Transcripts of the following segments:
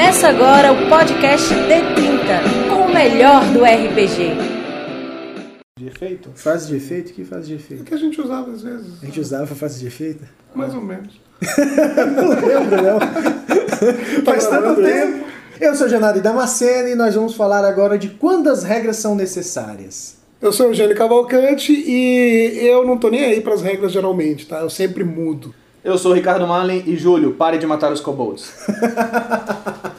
Começa agora o podcast D30, com o melhor do RPG. De efeito? Fase de efeito? Que fase de É efeito? que a gente usava às vezes. A gente usava fase de efeito? Mais ou menos. Não lembro, não. Faz tanto tempo. Eu sou Janari Damasceno e nós vamos falar agora de quando as regras são necessárias. Eu sou o Eugênio Cavalcante e eu não tô nem aí pras regras geralmente, tá? Eu sempre mudo. Eu sou o Ricardo Mallen e Júlio, pare de matar os kobolds.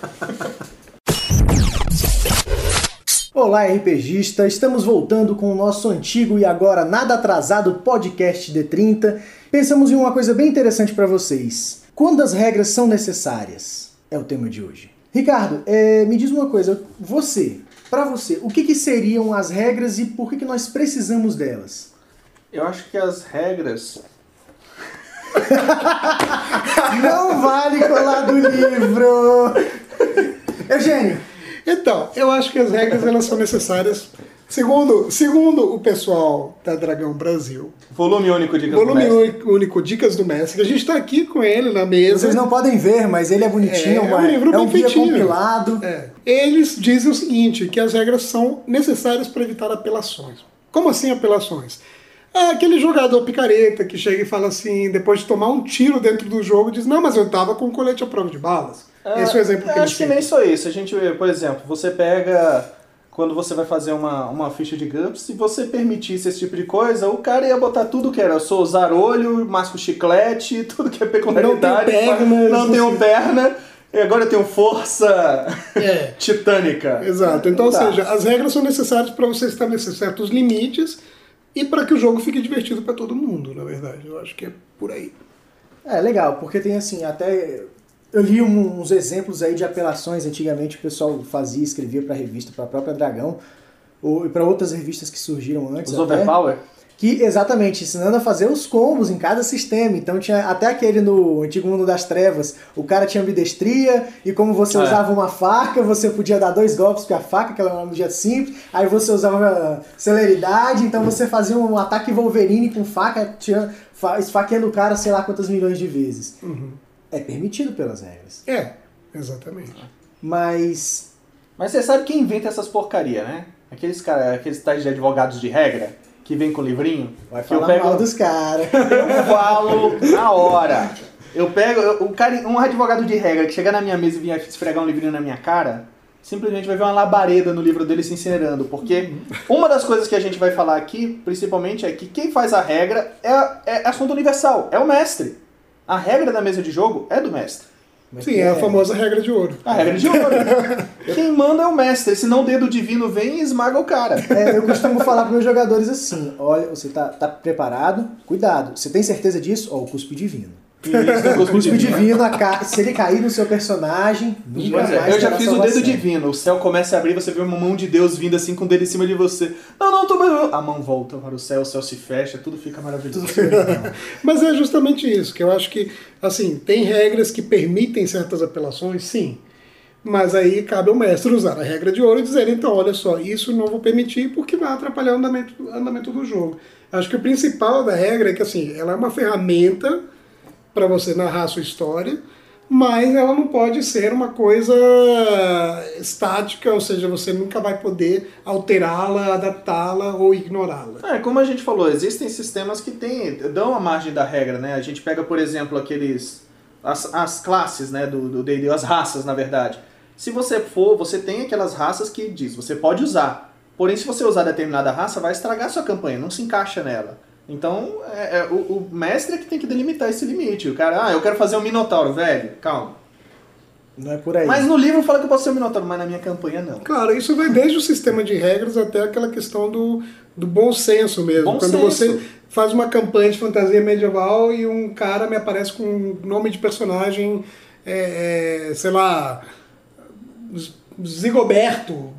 Olá, RPGista! Estamos voltando com o nosso antigo e agora nada atrasado podcast D30. Pensamos em uma coisa bem interessante para vocês. Quando as regras são necessárias? É o tema de hoje. Ricardo, é, me diz uma coisa. Você, para você, o que, que seriam as regras e por que, que nós precisamos delas? Eu acho que as regras. Não vale colar do livro! Eugênio, Então, eu acho que as regras elas são necessárias. Segundo, segundo o pessoal da Dragão Brasil, Volume único de volume único, único Dicas do Mestre, que a gente tá aqui com ele na mesa. vocês não podem ver, mas ele é bonitinho, É, é um livro é um bem guia feitinho. compilado. É. Eles dizem o seguinte, que as regras são necessárias para evitar apelações. Como assim apelações? É aquele jogador picareta que chega e fala assim, depois de tomar um tiro dentro do jogo, diz, não, mas eu tava com colete à prova de balas. Esse é o exemplo que eu eles acho que nem só isso. A gente, por exemplo, você pega. Quando você vai fazer uma, uma ficha de GURPS, se você permitisse esse tipo de coisa, o cara ia botar tudo que era. Eu sou zarolho, masco chiclete, tudo que é peculiaridade. Não tenho pernas, Não tenho você- perna. E agora eu tenho força É. titânica. Exato. Então, ou Tá. seja, as regras são necessárias para você estabelecer certos limites e para que o jogo fique divertido para todo mundo, na verdade. Eu acho que é por aí. É legal, porque tem assim, até. Eu li um- uns exemplos aí de apelações antigamente, o pessoal fazia, escrevia pra revista, pra própria Dragão, ou para outras revistas que surgiram antes. Os até, overpower? Que, exatamente, ensinando a fazer os combos em cada sistema. Então tinha até aquele no antigo mundo das trevas, o cara tinha ambidestria, e como você É. usava uma faca, você podia dar dois golpes com a faca, que era um dia simples, aí você usava celeridade, então você fazia um ataque Wolverine com faca, tinha, fa- esfaqueando o cara sei lá quantas milhões de vezes. É permitido pelas regras. É, exatamente. Mas. Mas você sabe quem inventa essas porcaria, né? Aqueles cara, aqueles tais de advogados de regra que vem com livrinho. Vai que eu falar pego, mal dos caras. eu falo na hora. Eu pego eu- o cara, um advogado de regra que chega na minha mesa e vinha esfregar um livrinho na minha cara, simplesmente vai ver uma labareda no livro dele se incinerando, porque uma das coisas que a gente vai falar aqui, principalmente, é que quem faz a regra é, é assunto universal, é o mestre. A regra da mesa de jogo é do mestre. Mas Sim, é a famosa regra de ouro. A regra de ouro. Quem manda é o mestre, senão o dedo divino vem e esmaga o cara. É, eu costumo falar para meus jogadores assim: olha, você tá, tá preparado? Cuidado. Você tem certeza disso? Ó, o cuspe divino. Cuspe cuspe divino. ca- se ele cair no seu personagem, nunca Pois é, mais eu já fiz o dedo divino. O céu começa a abrir, você vê uma mão de Deus vindo assim com o dedo em cima de você. Não, não, tô A mão volta para o céu, o céu se fecha, tudo fica maravilhoso. Mas é justamente isso, que eu acho que, assim, tem regras que permitem certas apelações, sim. Mas aí cabe ao mestre usar a regra de ouro e dizer, então, olha só, isso não vou permitir porque vai atrapalhar o andamento, o andamento do jogo. Acho que o principal da regra é que, assim, ela é uma ferramenta para você narrar a sua história, mas ela não pode ser uma coisa estática, ou seja, você nunca vai poder alterá-la, adaptá-la ou ignorá-la. É, como a gente falou, existem sistemas que dão a margem da regra, né? A gente pega, por exemplo, aqueles. as, as classes, né, do do D&D, as raças, na verdade. Se você for, você tem aquelas raças que diz, você pode usar. Porém, se você usar determinada raça, vai estragar sua campanha, não se encaixa nela. Então, é, é, o, o mestre é que tem que delimitar esse limite. O cara, ah, eu quero fazer um minotauro, velho, calma. Não é por aí. Mas no livro fala que eu posso ser um minotauro, mas na minha campanha não. Claro, isso vai desde o sistema de regras até aquela questão do, do bom senso mesmo. Bom Quando senso. você faz uma campanha de fantasia medieval e um cara me aparece com um nome de personagem, é, é, sei lá, Zigoberto,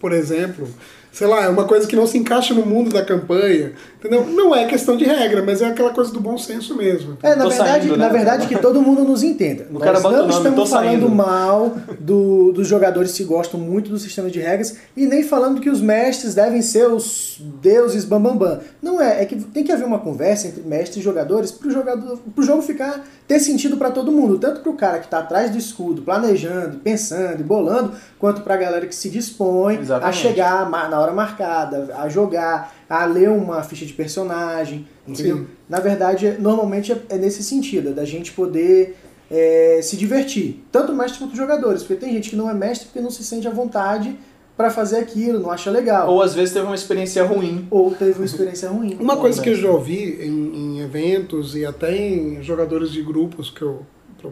por exemplo. Sei lá, é uma coisa que não se encaixa no mundo da campanha. Entendeu? Não é questão de regra, mas é aquela coisa do bom senso mesmo. É, na Tô verdade, saindo, na né? verdade que todo mundo nos entenda. Nós cara bota não o nome, estamos falando saindo. mal do- dos jogadores que gostam muito do sistema de regras e nem falando que os mestres devem ser os deuses bambambam. Bam, bam. Não é, é que tem que haver uma conversa entre mestres e jogadores pro, jogador, pro jogo ficar ter sentido para todo mundo, tanto pro cara que tá atrás do escudo, planejando, pensando e bolando, quanto pra galera que se dispõe a Exatamente. chegar ma- na hora marcada, a jogar, a ler uma ficha de personagem, entendeu? Sim. Na verdade, normalmente é- é nesse sentido, é da gente poder é, se divertir, tanto mestre quanto jogadores, porque tem gente que não é mestre porque não se sente à vontade pra fazer aquilo, não acha legal, ou, Ou às vezes teve uma experiência ruim. teve uma experiência ruim. Uma coisa que eu já ouvi em, em eventos e até em jogadores de grupos que eu,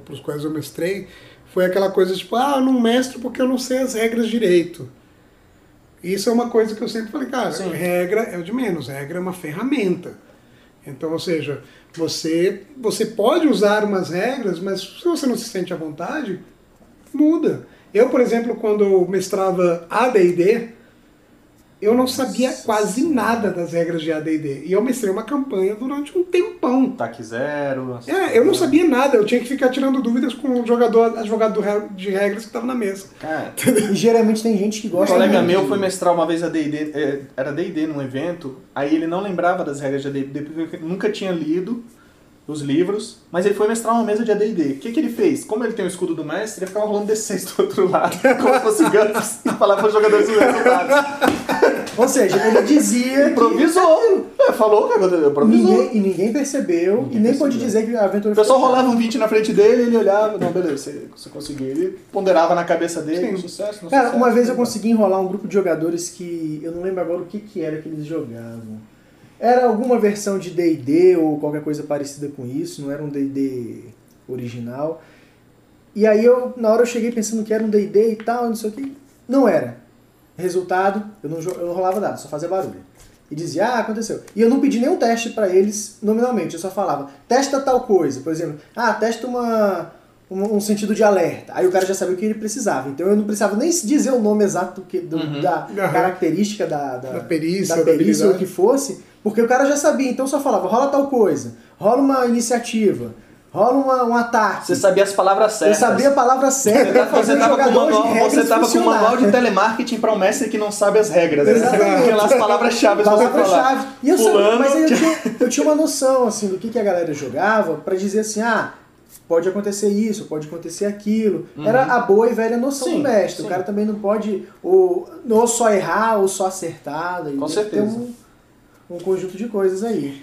para os quais eu mestrei, foi aquela coisa tipo, ah, eu não mestro porque eu não sei as regras direito. Isso é uma coisa que eu sempre falei, cara, Sim. regra é o de menos, regra é uma ferramenta. Então, ou seja, você, você pode usar umas regras, mas se você não se sente à vontade, muda. Eu, por exemplo, quando mestrava AD&D, eu não sabia quase nada das regras de AD&D. E eu mestrei uma campanha durante um tempão. Taque zero. É, eu não sabia nada, eu tinha que ficar tirando dúvidas com o jogador, advogado de regras que estava na mesa. Cara, E geralmente tem gente que um gosta colega muito meu foi mestrar uma vez a D&D, é, era D&D num evento, aí ele não lembrava das regras de AD&D, porque nunca tinha lido os livros, mas ele foi mestrar uma mesa de AD&D. O que, que ele fez? Como ele tem o escudo do mestre, ele ficava rolando D6 do outro lado, como se fosse GURPS, e falava para os jogadores os resultados. Ou seja, ele dizia que Improvisou. É, falou que aconteceu, improvisou. ninguém, e ninguém percebeu Ninguém e nem pode percebeu. dizer que a aventura O pessoal rolava um 20 na frente dele, ele olhava, não, beleza, você, você conseguiu. Ele ponderava na cabeça dele, Sim. sucesso, não Cara, sucesso. uma vez eu consegui enrolar um grupo de jogadores que eu não lembro agora o que, que era que eles jogavam. Era alguma versão de D&D ou qualquer coisa parecida com isso, não era um D&D original. E aí eu, na hora eu cheguei pensando que era um D&D e tal, não sei o que. Não era. Resultado, eu não, eu não rolava dado, só fazia barulho. E dizia, ah, aconteceu. E eu não pedi nenhum teste pra eles nominalmente, eu só falava, testa tal coisa. Por exemplo, ah, testa uma, um, um sentido de alerta. Aí o cara já sabia o que ele precisava. Então eu não precisava nem dizer o nome exato que, do- Uhum. da característica da, da, Da perícia, da perícia ou o que fosse, porque o cara já sabia. Então eu só falava, rola tal coisa, rola uma iniciativa, rola uma, um ataque. Você sabia as palavras eu certas. sabia a palavra certa. Você o tava, com um manual, você tava com um manual de telemarketing para um mestre que não sabe as regras. né? Exatamente. Lá as palavras-chave. Palavra-chave. E eu sabia, mas eu tinha, eu tinha uma noção assim do que, que a galera jogava pra dizer assim, ah, pode acontecer isso, pode acontecer aquilo. Era a boa e velha noção Uhum. Sim, do mestre. sim. O cara também não pode ou, ou só errar ou só acertar. Com certeza. um, um conjunto de coisas aí.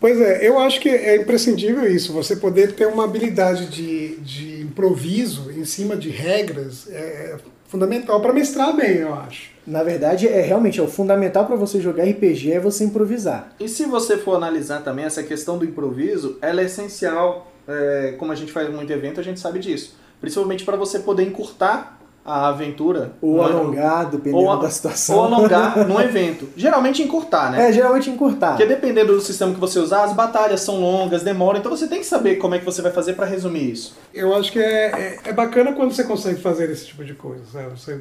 Pois é, eu acho que é imprescindível isso, você poder ter uma habilidade de, de improviso em cima de regras é fundamental para mestrar bem, eu acho. Na verdade, é realmente é o fundamental pra você jogar RPG é você improvisar. E se você for analisar também essa questão do improviso, ela é essencial, é, como a gente faz muito evento, a gente sabe disso. Principalmente para você poder encurtar a aventura. Ou numa- alongar, dependendo ou, a- da situação. ou alongar num evento. Geralmente encurtar, né? É, geralmente encurtar. Porque dependendo do sistema que você usar, as batalhas são longas, demoram, então você tem que saber como é que você vai fazer para resumir isso. Eu acho que é, é, é bacana quando você consegue fazer esse tipo de coisa. Sabe? Você-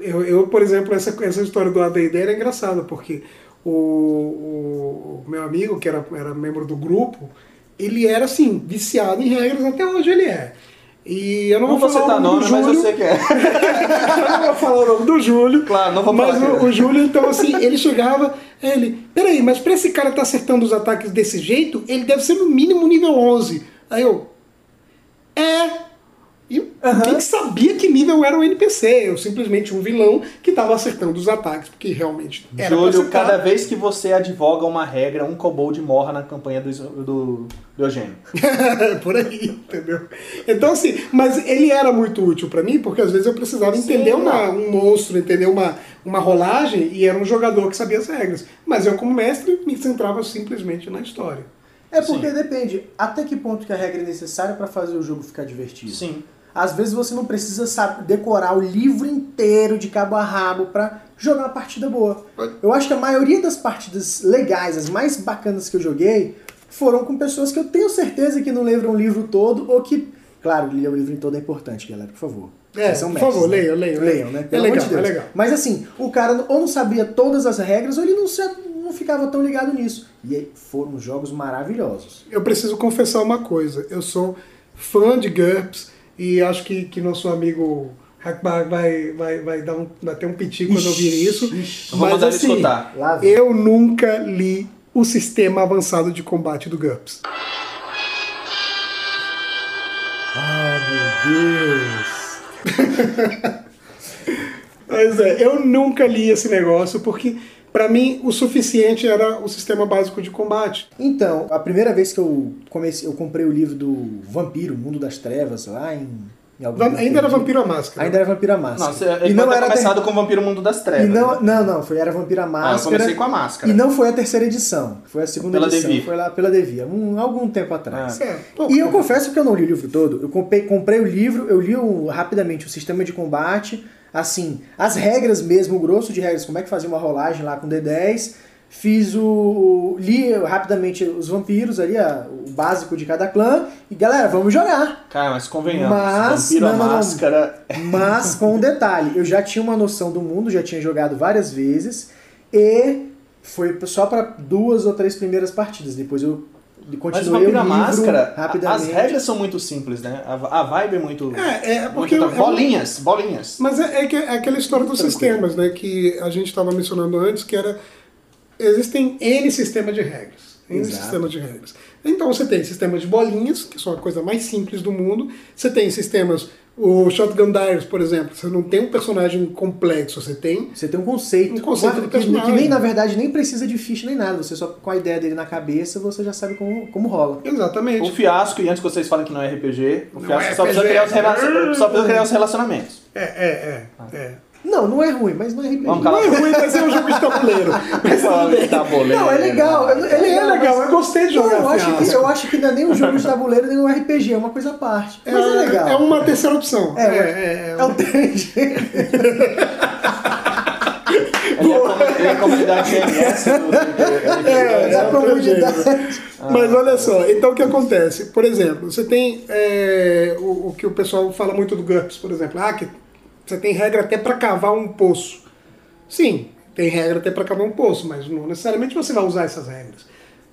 eu, eu, por exemplo, essa, essa história do AD&D era engraçada, porque o, o, o meu amigo, que era, era membro do grupo, ele era, assim, viciado em regras, até hoje ele é. E eu não, Não vou vou falar o nome nome, do mas eu Júlio, sei que é. eu não vou falar o nome do Júlio. Claro, não vou Mas falar o, que- o Júlio, então, assim, ele chegava, ele, peraí, mas pra esse cara estar acertando os ataques desse jeito, ele deve ser no mínimo nível 11. Aí eu, é. E quem sabia que nível era o NPC? Eu simplesmente um vilão que estava acertando os ataques, porque realmente era Júlio, cada vez que você advoga uma regra, um kobold morra na campanha do, do, do Eugênio. Por aí, entendeu? Então, assim, mas ele era muito útil pra mim, porque às vezes eu precisava Sim, entender uma- um monstro, entender uma, uma rolagem, e era um jogador que sabia as regras. Mas eu, como mestre, me centrava simplesmente na história. É porque Sim. depende até que ponto que a regra é necessária pra fazer o jogo ficar divertido. Sim. Às vezes você não precisa saber decorar o livro inteiro de cabo a rabo pra jogar uma partida boa. Eu acho que a maioria das partidas legais, as mais bacanas que eu joguei, foram com pessoas que eu tenho certeza que não leram o livro todo ou que Claro, ler o livro em todo é importante, galera, por favor. É, são por favor, mestres, leiam, leiam. Leiam, né? É Pelo amor legal, de Deus. é legal. Mas assim, o cara ou não sabia todas as regras ou ele não, se- não ficava tão ligado nisso. E aí foram jogos maravilhosos. Eu preciso confessar uma coisa. Eu sou fã de GURPS e acho que, que nosso amigo Hackbar vai, vai, vai, dar um, vai ter um piti quando ouvir isso. Ixi, ele assim, eu nunca li o sistema avançado de combate do GURPS. Ah, meu Deus. Mas é, eu nunca li esse negócio porque, pra mim, o suficiente era o sistema básico de combate. Então, a primeira vez que eu comecei, eu comprei o livro do Vampiro, Mundo das Trevas, lá em, Ainda era. Vampiro à Máscara. Ainda era Vampiro à Máscara. Nossa, ele pode ter começado com o Vampiro Mundo das E Trevas. não, né? não, não, foi era Vampiro à Ah, eu Máscara. comecei com a máscara. E não foi a terceira edição, foi a segunda Pela edição, foi lá pela Devia, um, algum tempo atrás. É, E eu confesso que eu não li o livro todo. Eu comprei, comprei o livro, eu li o- rapidamente o sistema de combate, assim, as regras mesmo, o grosso de regras, como é que fazia uma rolagem lá com D10. Fiz o. li rapidamente os vampiros ali, a- o básico de cada clã. E galera, vamos jogar! Cara, mas convenhamos. Mas- Vampiro não, a não, não. máscara. Mas com um detalhe, eu já tinha uma noção do mundo, já tinha jogado várias vezes e foi só para duas ou três primeiras partidas. Depois eu Mas o Vampiro livro máscara, rapidamente. as regras são muito simples, né? A, a vibe é muito. É, é porque muito é bolinhas, bolinhas. Mas é, é é aquela história dos Tranquilo. sistemas, né? Que a gente estava mencionando antes, que era. Existem N sistemas de regras. N Exato. sistemas de regras. Então você tem sistemas de bolinhas, que são a coisa mais simples do mundo. Você tem sistemas. O Shotgun Diaries, por exemplo, você não tem um personagem complexo, você tem. Você tem um conceito, Um conceito que- de que, personagem. nem na verdade nem precisa de ficha nem nada. Você só com a ideia dele na cabeça você já sabe como, como rola. Exatamente. O fiasco, e antes que vocês falem que não é RPG, o Não fiasco é só, precisa RPG. criar os rela- só precisa criar os relacionamentos. É, é, é. é. Não, não é ruim, mas não é RPG. Vamos Não é ruim, mas é um jogo de tabuleiro. Mas. Não, é legal. É, gostei de Não, jogar. eu, acho que, eu acho que não é nem um jogo de tabuleiro, nem um RPG, é uma coisa à parte. Mas é, legal. É uma terceira opção. É, é, é, é TNG. Ele é a é comunidade do- É, a comunidade. Mas olha só, então o que acontece? Por exemplo, você tem é, o, o que o pessoal fala muito do GURPS, por exemplo. Ah, que você tem regra até para cavar um poço. Sim, tem regra até para cavar um poço, mas não necessariamente você vai usar essas regras.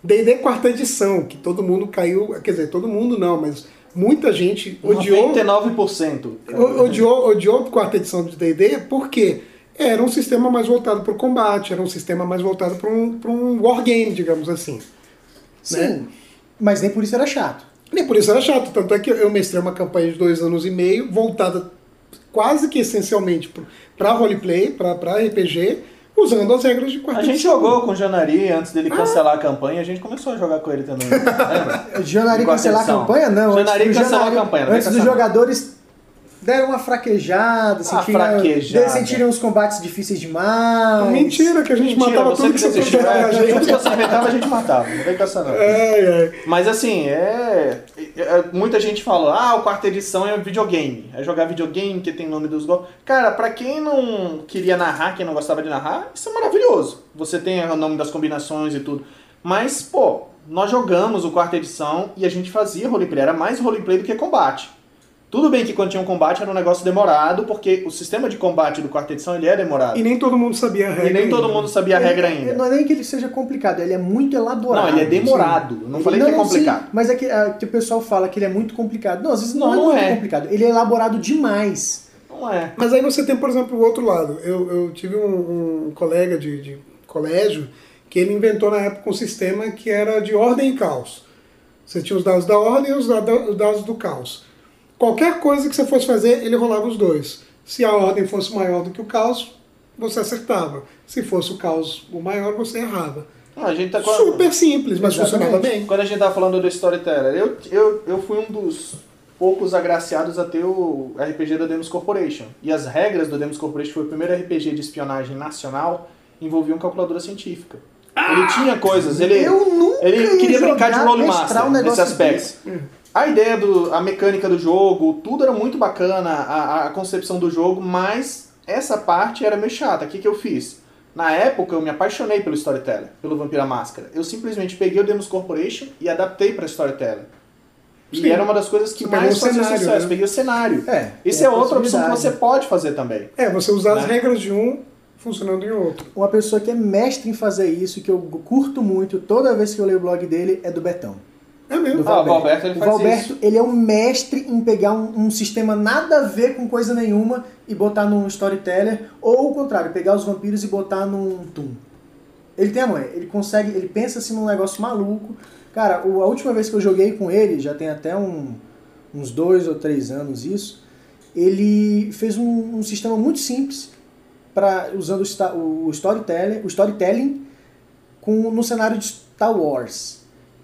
D&D quarta edição, que todo mundo caiu, quer dizer, todo mundo não, mas muita gente odiou 99%. o- odiou, odiou a quarta edição de D&D porque era um sistema mais voltado para o combate, era um sistema mais voltado para um, pra um wargame, digamos assim. Sim, mas nem por isso era chato. Nem por isso era chato, tanto é que eu mestrei uma campanha de dois anos e meio, voltada quase que essencialmente para roleplay, para RPG, usando as regras de quarta A gente jogou com o Janari antes dele cancelar a campanha, a gente começou a jogar com ele também. Lembra? Janari cancelar a campanha? Não. Janari cancelou a campanha, Antes dos jogadores deram uma fraquejada, sentiram, fraquejada. sentiram os combates difíceis demais. Mentira, que a gente Mentira, matava tudo que que você puder É, a tudo que gente. você inventava, a gente matava. Não vem com essa não. Ai, ai. Mas assim, é, é- Muita gente fala, ah, o quarta edição é videogame. É jogar videogame que tem nome dos golpes. Cara, pra quem não queria narrar, quem não gostava de narrar, isso é maravilhoso. Você tem o nome das combinações e tudo. Mas, pô, nós jogamos o quarta edição e a gente fazia roleplay. Era mais roleplay do que combate. Tudo bem que quando tinha um combate era um negócio demorado, porque o sistema de combate do quarta edição ele é demorado. E nem todo mundo sabia a regra. E nem todo ainda. mundo sabia a regra ainda. Não é nem que ele seja complicado, ele é muito elaborado. Não, ele é demorado. Eu não falei que é complicado. sim, mas é que, é que o pessoal fala que ele é muito complicado. Não, às vezes não, Não, é não muito é. complicado. Ele é elaborado demais. Não é. Mas aí você tem, por exemplo, o outro lado. Eu, eu tive um, um colega de, de colégio que ele inventou na época um sistema que era de ordem e caos. Você tinha os dados da ordem e os dados do caos. Qualquer coisa que você fosse fazer, ele rolava os dois. Se a ordem fosse maior do que o caos, você acertava. Se fosse o caos o maior, você errava. Não, a gente tá Super simples, mas Exatamente. funcionava bem. Quando a gente tava falando do Storyteller, eu, eu, eu fui um dos poucos agraciados a ter o RPG da Demos Corporation. E as regras do Demos Corporation foi o primeiro RPG de espionagem nacional envolviam calculadora científica. ele tinha coisas, ele, eu nunca ele ia queria brincar de role master um nesse aspecto. A ideia do, a mecânica do jogo, tudo era muito bacana, a, a concepção do jogo, mas essa parte era meio chata. O que, que eu fiz? Na época eu me apaixonei pelo Storyteller, pelo Vampira Máscara. Eu simplesmente peguei o Demos Corporation e adaptei para Storyteller. E Sim. era uma das coisas que Você mais fazia cenário, sucesso. né? Peguei o cenário. É, Isso é a outra opção que você pode fazer também. É, você usar as Né? regras de um funcionando em outro. Uma pessoa que é mestre em fazer isso, que eu curto muito toda vez que eu leio o blog dele, é do Betão. É mesmo. Ah, o Valberto, ele o faz Valberto, isso. ele é um mestre em pegar um, um sistema nada a ver com coisa nenhuma e botar num storyteller, ou o contrário, pegar os vampiros e botar num Toon. Ele tem a mãe, ele consegue, ele pensa assim num negócio maluco. Cara, o- a última vez que eu joguei com ele, já tem até um- uns dois ou três anos isso, ele fez um, um sistema muito simples para usando o, o storytelling, o storytelling com, no cenário de Star Wars.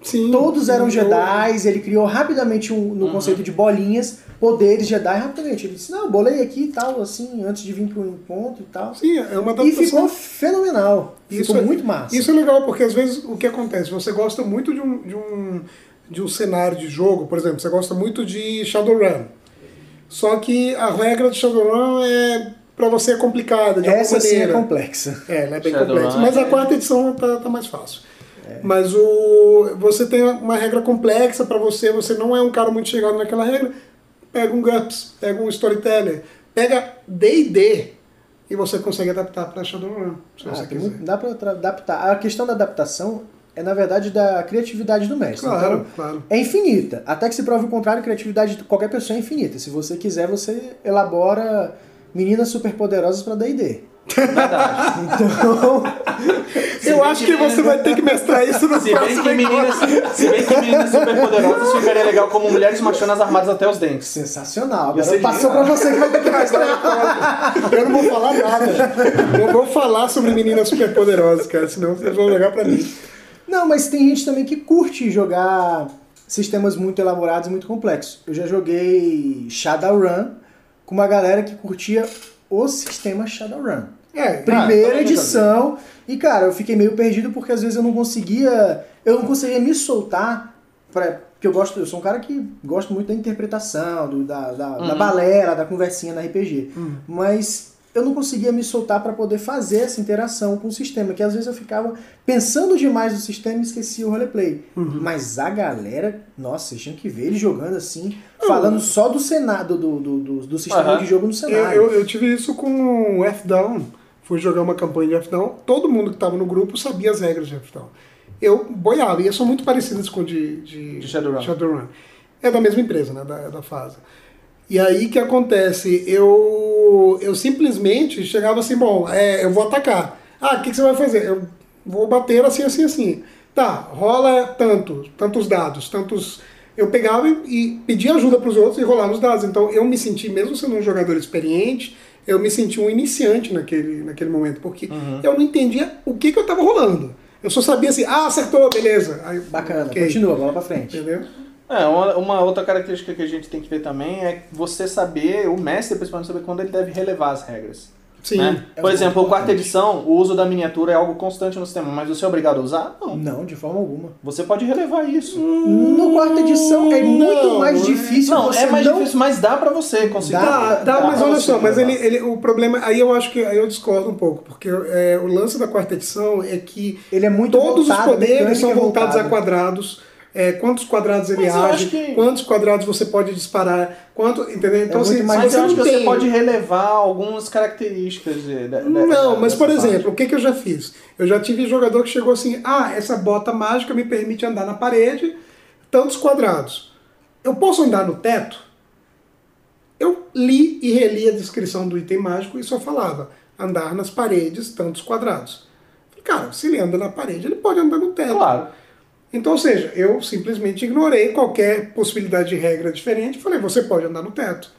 Sim. Todos eram Eu- Jedi, ele criou rapidamente um, no Uhum. conceito de bolinhas, poderes Jedi rapidamente. Ele disse, não, bolei aqui e tal, assim, antes de vir para o encontro e tal. Sim, é uma E adaptação. ficou fenomenal. Isso ficou é- muito massa. Isso é legal, porque às vezes o que acontece? Você gosta muito de um, de um, de um cenário de jogo, por exemplo, você gosta muito de Shadowrun. Só que a regra de Shadowrun é para você é complicada, de Essa alguma sim é maneira. complexa. É, ela é bem Shadowrun complexa. Mas a é- quarta edição tá, tá mais fácil. Mas o, você tem uma regra complexa para você, você não é um cara muito chegado naquela regra, pega um GURPS, pega um Storyteller, pega D&D e você consegue adaptar para Shadowrun, se Ah, você quiser. muito- dá para adaptar. A questão da adaptação é, na verdade, da criatividade do mestre. Claro, Então, claro. é infinita. Até que se prove o contrário, a criatividade de qualquer pessoa é infinita. Se você quiser, você elabora meninas superpoderosas para D&D. Verdade. Então, Eu acho que você vai ter que mestrar isso no Se bem próximo que meninas, se bem que meninas superpoderosas ficaria legal como mulheres machonas armadas até os dentes. sensacional. Agora passou para você que vai ter que mestrar. Eu não vou falar nada. Eu vou falar sobre meninas superpoderosas, cara, senão vocês vão jogar pra mim. Não, mas tem gente também que curte jogar sistemas muito elaborados e muito complexos. Eu já joguei Shadowrun com uma galera que curtia o sistema Shadowrun. É, Primeira também edição. E, cara, eu fiquei meio perdido porque às vezes eu não conseguia. Eu não conseguia me soltar. Pra, porque eu gosto, eu sou um cara que gosto muito da interpretação, do- da, da, da Uhum. balera, da conversinha na RPG. Uhum. Mas eu não conseguia me soltar para poder fazer essa interação com o sistema, que às vezes eu ficava pensando demais no sistema e esquecia o roleplay. Uhum. Mas a galera, nossa, vocês tinham que ver ele jogando assim, falando só do cenário, do, do, do, do sistema Aham. de jogo no Eu, cenário. eu, eu tive isso com o F-Down. Fui jogar uma campanha de F-Down. Todo mundo que estava no grupo sabia as regras de F-Down. Eu boiava, e são muito parecidas com de, de, De Shadowrun. É da mesma empresa, né? Da, da fase. E aí que acontece? Eu, eu simplesmente chegava assim, bom, é, eu vou atacar. Ah, o que, que você vai fazer? Eu vou bater assim, assim, assim. Tá, rola tanto, tantos dados, tantos. Eu pegava e, e pedia ajuda para os outros e rolava os dados. Então eu me senti, mesmo sendo um jogador experiente, eu me senti um iniciante naquele, naquele momento, porque eu não entendia o que, que eu estava rolando. Eu só sabia assim, ah, acertou, beleza. Aí, Bacana, ok. continua, bola pra frente. Entendeu? É, uma, uma outra característica que a gente tem que ver também é você saber, o mestre principalmente saber quando ele deve relevar as regras. Sim. né? é Por muito exemplo, o quarta edição, o uso da miniatura é algo constante no sistema, mas você é obrigado a usar? Não. Não, de forma alguma. Você pode relevar isso. No quarta edição é muito Não, mais é- difícil Não, você é mais não... difícil, mas dá pra você conseguir. Dá, Tá, tá, mas olha só, mas ele, ele, o problema, aí eu acho que aí eu discordo um pouco, porque é, o lance da quarta edição é que Ele é muito todos os voltado, a poderes são é voltados a voltada. quadrados, é, quantos quadrados ele Mas age, acho que- quantos quadrados você pode disparar, quanto, entendeu? Então, É assim, Mas você eu acho não que você pode relevar algumas características. De, de- de- Não, mas por parte. exemplo, o que, que eu já fiz? Eu já tive jogador que chegou assim: ah, essa bota mágica me permite andar na parede tantos quadrados. Eu posso andar no teto? Eu li e reli a descrição do item mágico e só falava andar nas paredes tantos quadrados. Cara, se ele anda na parede, ele pode andar no teto. Claro. Então, ou seja, eu simplesmente ignorei qualquer possibilidade de regra diferente e falei, você pode andar no teto.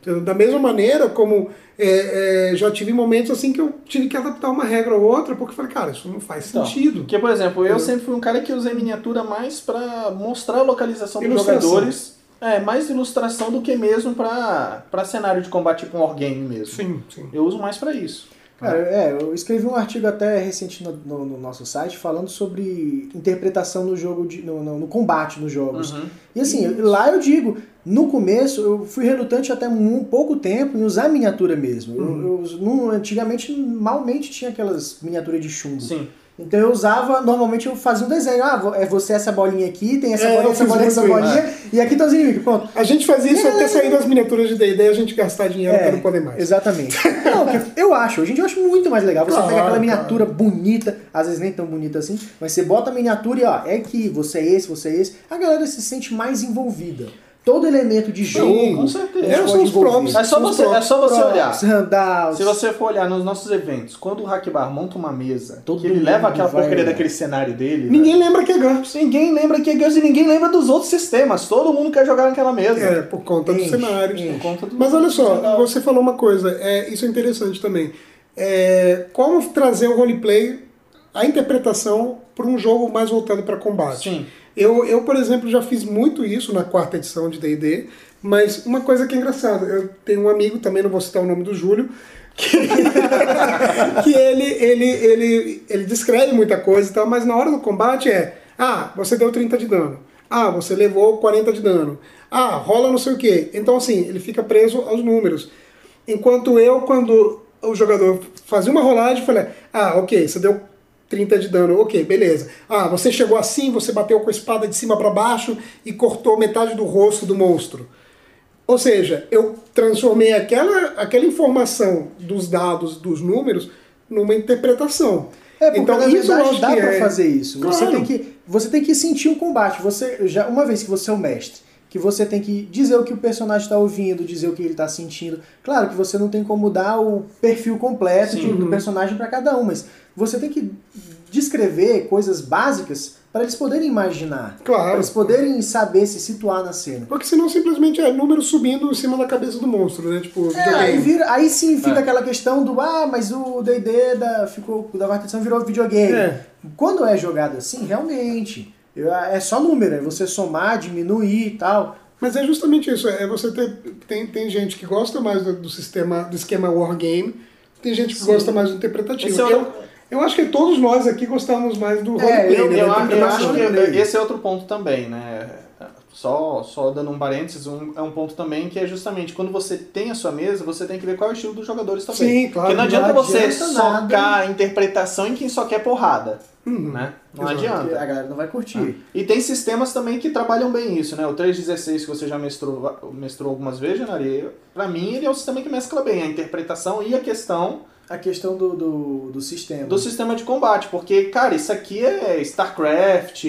Entendeu? Da mesma maneira como é, é, já tive momentos assim que eu tive que adaptar uma regra ou outra, porque eu falei, cara, isso não faz Então, sentido. Porque, por exemplo, eu sempre fui um cara que usei miniatura mais pra mostrar a localização dos Ilustração. jogadores. É, mais ilustração do que mesmo pra cenário de combate tipo um wargame mesmo. Sim, sim. Eu uso mais pra isso. Cara, é, eu escrevi um artigo até recente no, no- no nosso site falando sobre interpretação no jogo, de, no, no- combate nos jogos. Uhum. E assim, lá eu digo, no começo eu fui relutante até um pouco tempo em usar miniatura mesmo. Eu- Uhum. Eu, não- antigamente malmente tinha aquelas miniaturas de chumbo. Sim. Então eu usava, normalmente eu fazia um desenho. Ah, é você essa bolinha aqui, tem essa É, bolinha, essa bolinha, essa bolinha, e aqui tá os inimigos. Pronto. A gente fazia isso até sair das miniaturas de D&D a gente gastar dinheiro pra não poder mais. É, Exatamente. Não, eu acho, hoje em dia eu acho muito mais legal. Você Claro, pega aquela claro. miniatura bonita, às vezes nem tão bonita assim, mas você bota a miniatura e ó, é que você é esse, você é esse. A galera se sente mais envolvida. Todo elemento de jogo. com certeza. É, são os. É só São os você, é só você Props, olhar. handouts. Se você for olhar nos nossos eventos, quando o Hackbar monta uma mesa, Todo que ele mundo leva aquela porcaria olhar. daquele cenário dele. Ninguém velho, lembra que é GURPS. ninguém lembra que é Guns e ninguém lembra dos outros sistemas. Todo mundo quer jogar naquela mesa. É, por conta dos cenários. enche. Por conta do- Mas olha só, você falou uma coisa, é, isso é interessante também. É, como trazer o roleplay, a interpretação, para um jogo mais voltado para combate. Sim. Eu, eu, por exemplo, já fiz muito isso na quarta edição de D&D, mas uma coisa que é engraçada, eu tenho um amigo, também não vou citar o nome do Júlio, que, que ele, ele, ele, ele descreve muita coisa e tal, mas na hora do combate é, ah, você deu 30 de dano, ah, você levou 40 de dano, ah, rola não sei o quê. Então, assim, ele fica preso aos números. Enquanto eu, quando o jogador fazia uma rolagem, falei, ah, ok, você deu 30 de dano, ok, beleza. Ah, você chegou assim, você bateu com a espada de cima para baixo e cortou metade do rosto do monstro. Ou seja, eu transformei aquela, aquela informação dos dados, dos números, numa interpretação. É, porque então, na isso verdade dá pra é- fazer isso. Você, Claro. tem que, você tem que sentir o combate. Você já Uma vez que você é o mestre, que você tem que dizer o que o personagem está ouvindo, dizer o que ele está sentindo. Claro que você não tem como dar o perfil completo de- do personagem para cada um, mas você tem que descrever coisas básicas para eles poderem imaginar. Claro. Para eles poderem saber se situar na cena. Porque senão simplesmente é número subindo em cima da cabeça do monstro, né? Tipo, É, aí, vira, aí sim fica É. aquela questão do ah, mas o D&D da, ficou, da quarta edição virou videogame. É. Quando é jogado assim, realmente, eu- é só número, é você somar, diminuir e tal. Mas é justamente isso, é você ter. Tem, tem gente que gosta mais do, do sistema, do esquema wargame, tem gente que Sim. gosta mais do interpretativo. Esse é o- eu, eu acho que todos nós aqui gostamos mais do É, roleplay, eu- né? Eu, eu interpretação. acho que Roleplay. esse é outro ponto também, né? Só, só dando um parênteses, um, é um ponto também que é justamente quando você tem a sua mesa, você tem que ver qual é o estilo dos jogadores também. Sim, claro. Porque não adianta não você adianta nada. socar a interpretação em quem só quer porrada, Uhum. né? Não. Porque a adianta. galera não vai curtir. E tem sistemas também que trabalham bem isso, né? O 316 que você já mestrou, mestrou algumas vezes, Janari, pra mim ele é um sistema que mescla bem a interpretação e a questão A questão do, do, do sistema. do sistema de combate, porque, cara, isso aqui é StarCraft,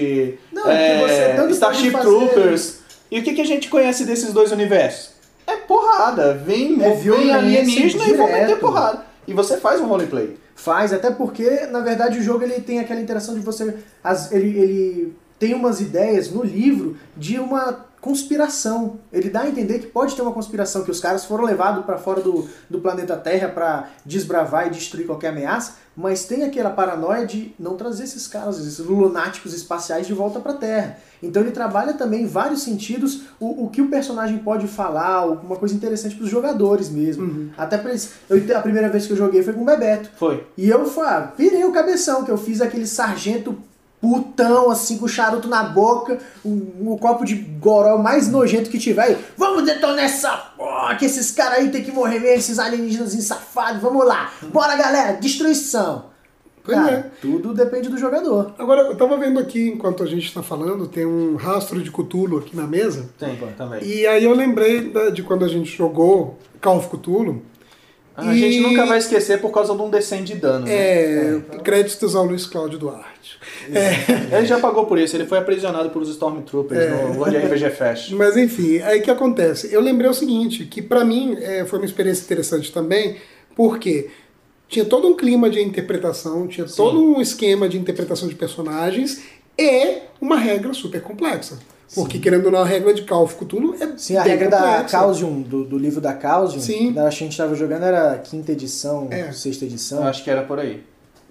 Não, é você Starship Troopers. E o que, que a gente conhece desses dois universos? É porrada. Vem, É vem alienígena e vão meter direto. porrada. E você faz um roleplay. Faz, até porque, na verdade, o jogo ele tem aquela interação de você. as- ele, ele tem umas ideias no livro de uma conspiração. Ele dá a entender que pode ter uma conspiração, que os caras foram levados para fora do, do planeta Terra para desbravar e destruir qualquer ameaça, mas tem aquela paranoia de não trazer esses caras, esses lunáticos espaciais de volta para Terra. Então ele trabalha também em vários sentidos o, o que o personagem pode falar, uma coisa interessante para os jogadores mesmo. Até para eles. Eu, a primeira vez que eu joguei foi com o Bebeto. Foi. E eu fa- pirei o cabeção, que eu fiz aquele sargento putão, assim, com o charuto na boca, o, o copo de goró mais nojento que tiver. E, vamos detonar essa porra, que esses caras aí tem que morrer mesmo, esses alienígenas safados, vamos lá. Bora, galera, destruição. Pois Cara, é. tudo depende do jogador. Agora, eu tava vendo aqui, enquanto a gente está falando, tem um rastro de Cthulhu aqui na mesa. Tem, também. E aí eu lembrei da- de quando a gente jogou Call of Cthulhu. A E- gente nunca vai esquecer por causa de um descend de dano, né? É, créditos ao Luiz Cláudio Duarte. Ele já pagou por isso, ele foi aprisionado pelos Stormtroopers É. no World RPG Fest. Mas enfim, aí o que acontece? Eu lembrei o seguinte, que pra mim é, foi uma experiência interessante também, porque tinha todo um clima de interpretação, tinha todo um esquema de interpretação de personagens e uma regra super complexa. Porque, querendo ou não, a regra de Call of Cthulhu é Sim, a regra da. Causium, do, do livro da Causium, Sim. que a gente estava jogando era quinta edição, É. sexta Eu edição. acho que era por aí.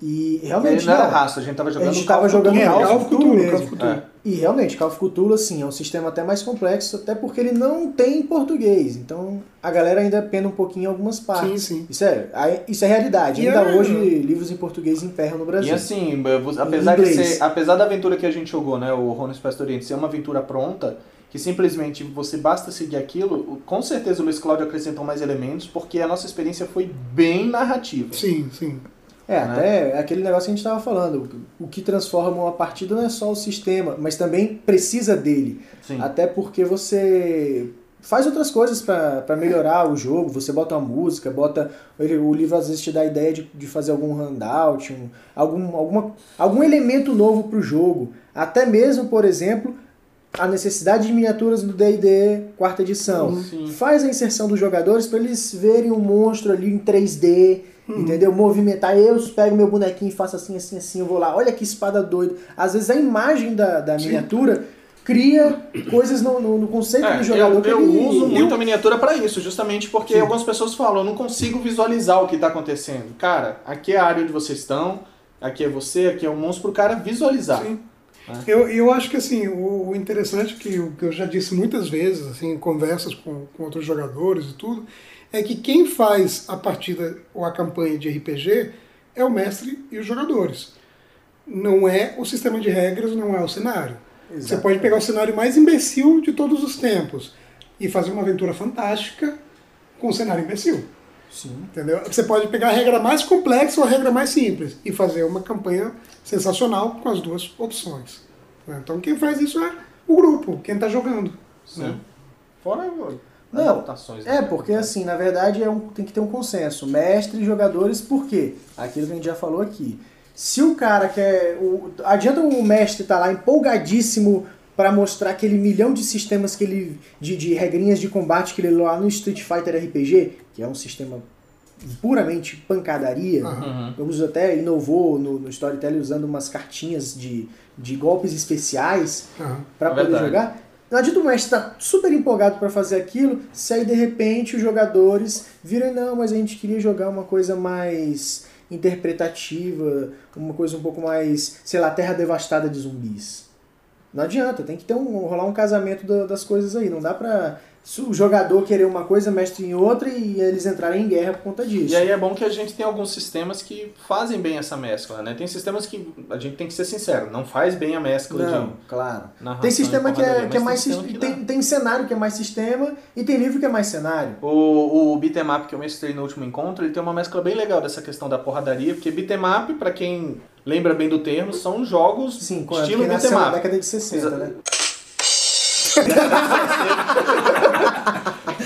E Ele realmente não era rastro, a gente tava jogando A gente tava jogando. É, Call of Cthulhu, mesmo. Cthulhu. É. E realmente, Call of Cthulhu, assim, é um sistema até mais complexo, até porque ele não tem em português. Então, a galera ainda pena um pouquinho em algumas partes. Sim, sim. Isso é, isso é realidade. E ainda é- hoje, livros em português emperram no Brasil. E assim, apesar de ser, apesar da aventura que a gente jogou, né, o Ronis Past Oriente ser uma aventura pronta, que simplesmente você basta seguir aquilo, com certeza o Luiz Cláudio acrescentou mais elementos, porque a nossa experiência foi bem narrativa. Sim, sim. É, né? até é aquele negócio que a gente estava falando. O que transforma uma partida não é só o sistema, mas também precisa dele. Sim. Até porque você faz outras coisas para melhorar o jogo. Você bota uma música, bota. ele- O livro às vezes te dá a ideia de, de fazer algum handout, um- algum, alguma, algum elemento novo para o jogo. Até mesmo, por exemplo, a necessidade de miniaturas do D&D quarta edição. Sim. Faz a inserção dos jogadores para eles verem um monstro ali em 3D, entendeu? Movimentar. Eu pego meu bonequinho e faço assim, assim, assim. Eu vou lá. Olha que espada doida. Às vezes a imagem da, da miniatura cria coisas no, no- no conceito É, do jogador eu, que eu ele- uso muito a miniatura pra isso, justamente porque algumas pessoas falam, eu não consigo visualizar o que tá acontecendo. Cara, aqui é a área onde vocês estão, aqui é você, aqui é o monstro pro cara visualizar. Sim. É. Eu, eu acho que assim, o, o interessante que, eu- que eu já disse muitas vezes, assim, em conversas com, com outros jogadores e tudo, é que quem faz a partida ou a campanha de RPG é o mestre e os jogadores. Não é o sistema de regras, não é o cenário. Você Exato. pode pegar o cenário mais imbecil de todos os tempos e fazer uma aventura fantástica com um cenário imbecil. Sim. Entendeu? Você pode pegar a regra mais complexa ou a regra mais simples e fazer uma campanha sensacional com as duas opções. né? Então quem faz isso é o grupo, quem está jogando. Sim. Fora Não, adaptações. É, né? porque assim, na verdade é um, tem que ter um consenso. Mestre e jogadores, por quê? Aquilo que a gente já falou aqui. Se o cara quer. O, adianta o mestre estar lá empolgadíssimo para mostrar aquele milhão de sistemas que ele. De, de regrinhas de combate que ele leu lá no Street Fighter RPG, que é um sistema puramente pancadaria. Uhum. O uso até inovou no, no storytelling usando umas cartinhas de, de golpes especiais Aham. para É poder verdade. jogar. Não adianta o mestre estar super empolgado para fazer aquilo, se aí de repente os jogadores viram, não, mas a gente queria jogar uma coisa mais interpretativa, uma coisa um pouco mais, sei lá, terra devastada de zumbis. Não adianta, tem que ter um, rolar um casamento da- das coisas aí. Não dá pra o jogador querer uma coisa, mestre em outra e eles entrarem em guerra por conta disso. E aí é bom que a gente tem alguns sistemas que fazem bem essa mescla, né? Tem sistemas que a gente tem que ser sincero, não faz bem a mescla Não, de claro. Tem sistema que é, que é mais. tem que Tem, tem cenário que é mais sistema e tem livro que é mais cenário. O, o beat'em up que eu mestrei no último encontro, ele tem uma mescla bem legal dessa questão da porradaria, porque beat'em up, pra quem lembra bem do termo, são jogos Sim, estilo beat'em nasceu na up. década de 60, Exa- né?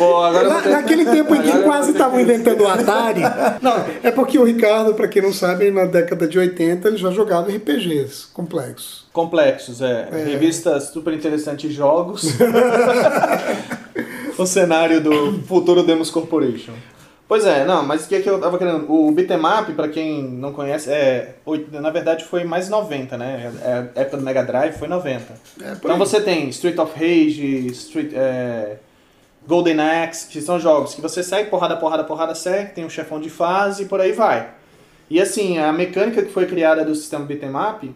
Eu Na- ter- naquele tempo em que agora quase estavam inventando o Atari. Não, é porque o Ricardo, para quem não sabe, na década de 80 ele já jogava RPGs complexos. Complexos, é. Revista super interessante Jogos. o cenário do futuro Demos Corporation. Pois é, não, mas o que, é que eu tava querendo? O beat'em up, pra quem não conhece, é, na verdade foi mais 90, né? É, a época do Mega Drive foi 90. É, Então aí. você tem Street of Rage, Street, é, Golden Axe, que são jogos que você segue, porrada, porrada, porrada, segue, tem um chefão de fase e por aí vai. E assim, a mecânica que foi criada do sistema beat'em up,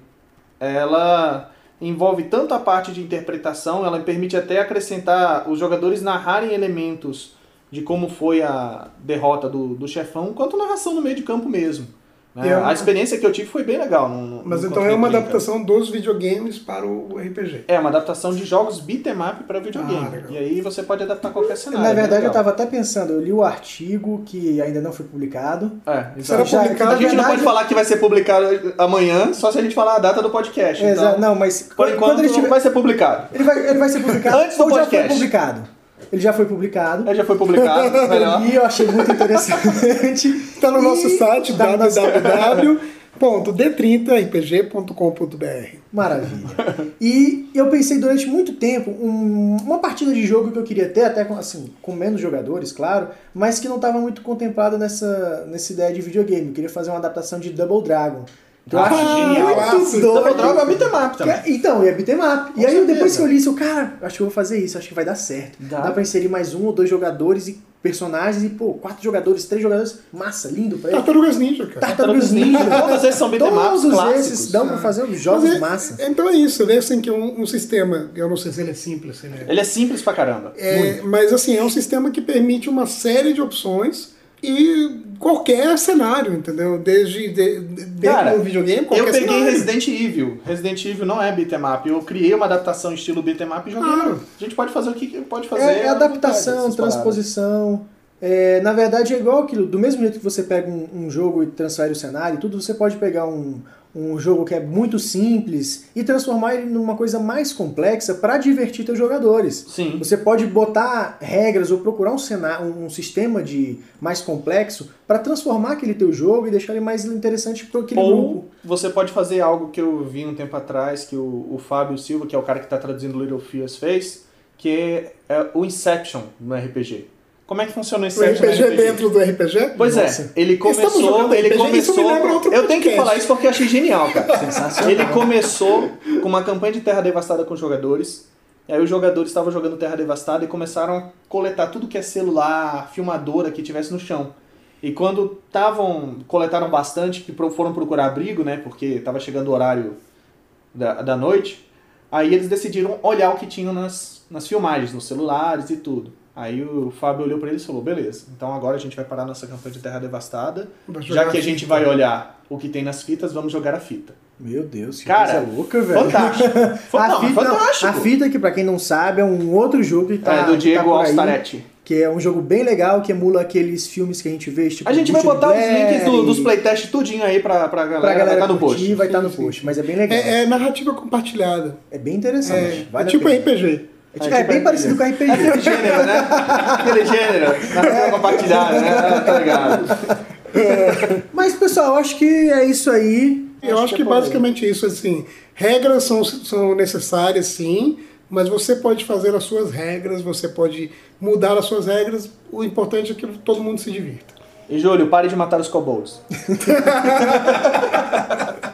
ela envolve tanto a parte de interpretação, ela permite até acrescentar os jogadores narrarem elementos de como foi a derrota do, do chefão, quanto narração no meio de campo mesmo. né? É uma- A experiência que eu tive foi bem legal. no- no- Mas no então é uma adaptação dos videogames para o RPG. É uma adaptação de jogos beat'em up para videogame. Ah, e aí você pode adaptar qualquer cenário. Na é verdade, eu legal. tava até pensando, eu li o artigo que ainda não foi publicado. É, Será exato. Já- publicado? A gente não verdade- pode falar que vai ser publicado amanhã, só se a gente falar a data do podcast. Então, não, mas por quando, enquanto ele, não tiver- vai ser publicado. ele, vai, ele vai ser publicado Antes do ou já foi podcast. publicado. Ele já foi publicado. Aí já foi publicado, melhor. E eu achei muito interessante. Está no nosso E- site tá no nosso- www.d30rpg.com.br. Maravilha. E eu pensei durante muito tempo um- uma partida de jogo que eu queria ter, até com, assim, com menos jogadores, claro, mas que não estava muito contemplada nessa, nessa ideia de videogame. Eu queria fazer uma adaptação de Double Dragon. Que eu Ah, acho genial. muito Double doido. Dragon é beat'em up também. Que- Então, ia beat'em up. E aí, certeza. depois que eu li isso, eu, cara, acho que eu vou fazer isso, acho que vai dar certo. Dá. Dá, pra inserir mais um ou dois jogadores e personagens e, pô, quatro jogadores, três jogadores, massa, lindo pra ele. Tartarugas Ninja, cara. Tartarugas Ninja. Todos esses são beat'em ups Todos clássicos. esses dão pra fazer uns jogos é- massa. Então é isso, né? Assim, que um, um sistema, eu não sei se ele é simples, ele é Ele é simples pra caramba. É, mas assim, é um sistema que permite uma série de opções e qualquer cenário, entendeu? Desde de, de, Cara, do videogame, qualquer Eu peguei cenário. Resident Evil. Resident Evil não é beat'em up. Eu criei uma adaptação estilo beat'em up e joguei. A gente pode fazer o que pode fazer. É, é adaptação, transposição. É, na verdade é igual aquilo, do mesmo jeito que você pega um, um jogo e transfere o cenário e tudo, você pode pegar um, um jogo que é muito simples e transformar ele numa coisa mais complexa para divertir seus jogadores. Sim. Você pode botar regras ou procurar um cenário, um sistema de mais complexo para transformar aquele teu jogo e deixar ele mais interessante para aquele Ou grupo. você pode fazer algo que eu vi um tempo atrás, que o, o Fábio Silva, que é o cara que está traduzindo Little Fears, fez, que é, é o Inception no RPG. Como é que funciona Inception RPG RPG? dentro do RPG? Pois Nossa. é, ele começou, ele RPG, começou, eu tenho que falar isso porque eu achei genial, cara. Sensacional. Ele começou com uma campanha de Terra Devastada com os jogadores. E aí os jogadores estavam jogando Terra Devastada e começaram a coletar tudo que é celular, filmadora que tivesse no chão. E quando estavam coletaram bastante, que foram procurar abrigo, né, porque estava chegando o horário da, da noite, aí eles decidiram olhar o que tinham nas, nas filmagens, nos celulares e tudo. Aí o Fábio olhou para eles e falou: beleza, então agora a gente vai parar nossa campanha de Terra Devastada. Já que a a gente fita. vai olhar o que tem nas fitas, vamos jogar a fita. Meu Deus, que Cara, coisa louca, velho. Fantástico. Fa- A não, fita, fantástico. a fita, que pra quem não sabe, é um outro jogo que tá. é do que Diego tá Alstaretti. Que é um jogo bem legal, que emula aqueles filmes que a gente vê, tipo. A gente vai botar os links do- e- dos playtests tudinho aí pra, pra galera, Pra galera vai tá no post. vai estar no Sim, sim. post, mas é bem legal. É, É, é narrativa compartilhada. bem interessante. É, vale é a tipo. RPG. É, tipo- é bem parecido com RPG. Aquele gênero, né? Aquele gênero. Narrativa compartilhada, né? Tá ligado? Mas, pessoal, acho que é isso aí. Eu acho que é basicamente isso, assim, regras são, são necessárias, sim, mas você pode fazer as suas regras, você pode mudar as suas regras, o importante é que todo mundo se divirta. E Júlio, pare de matar os kobolds.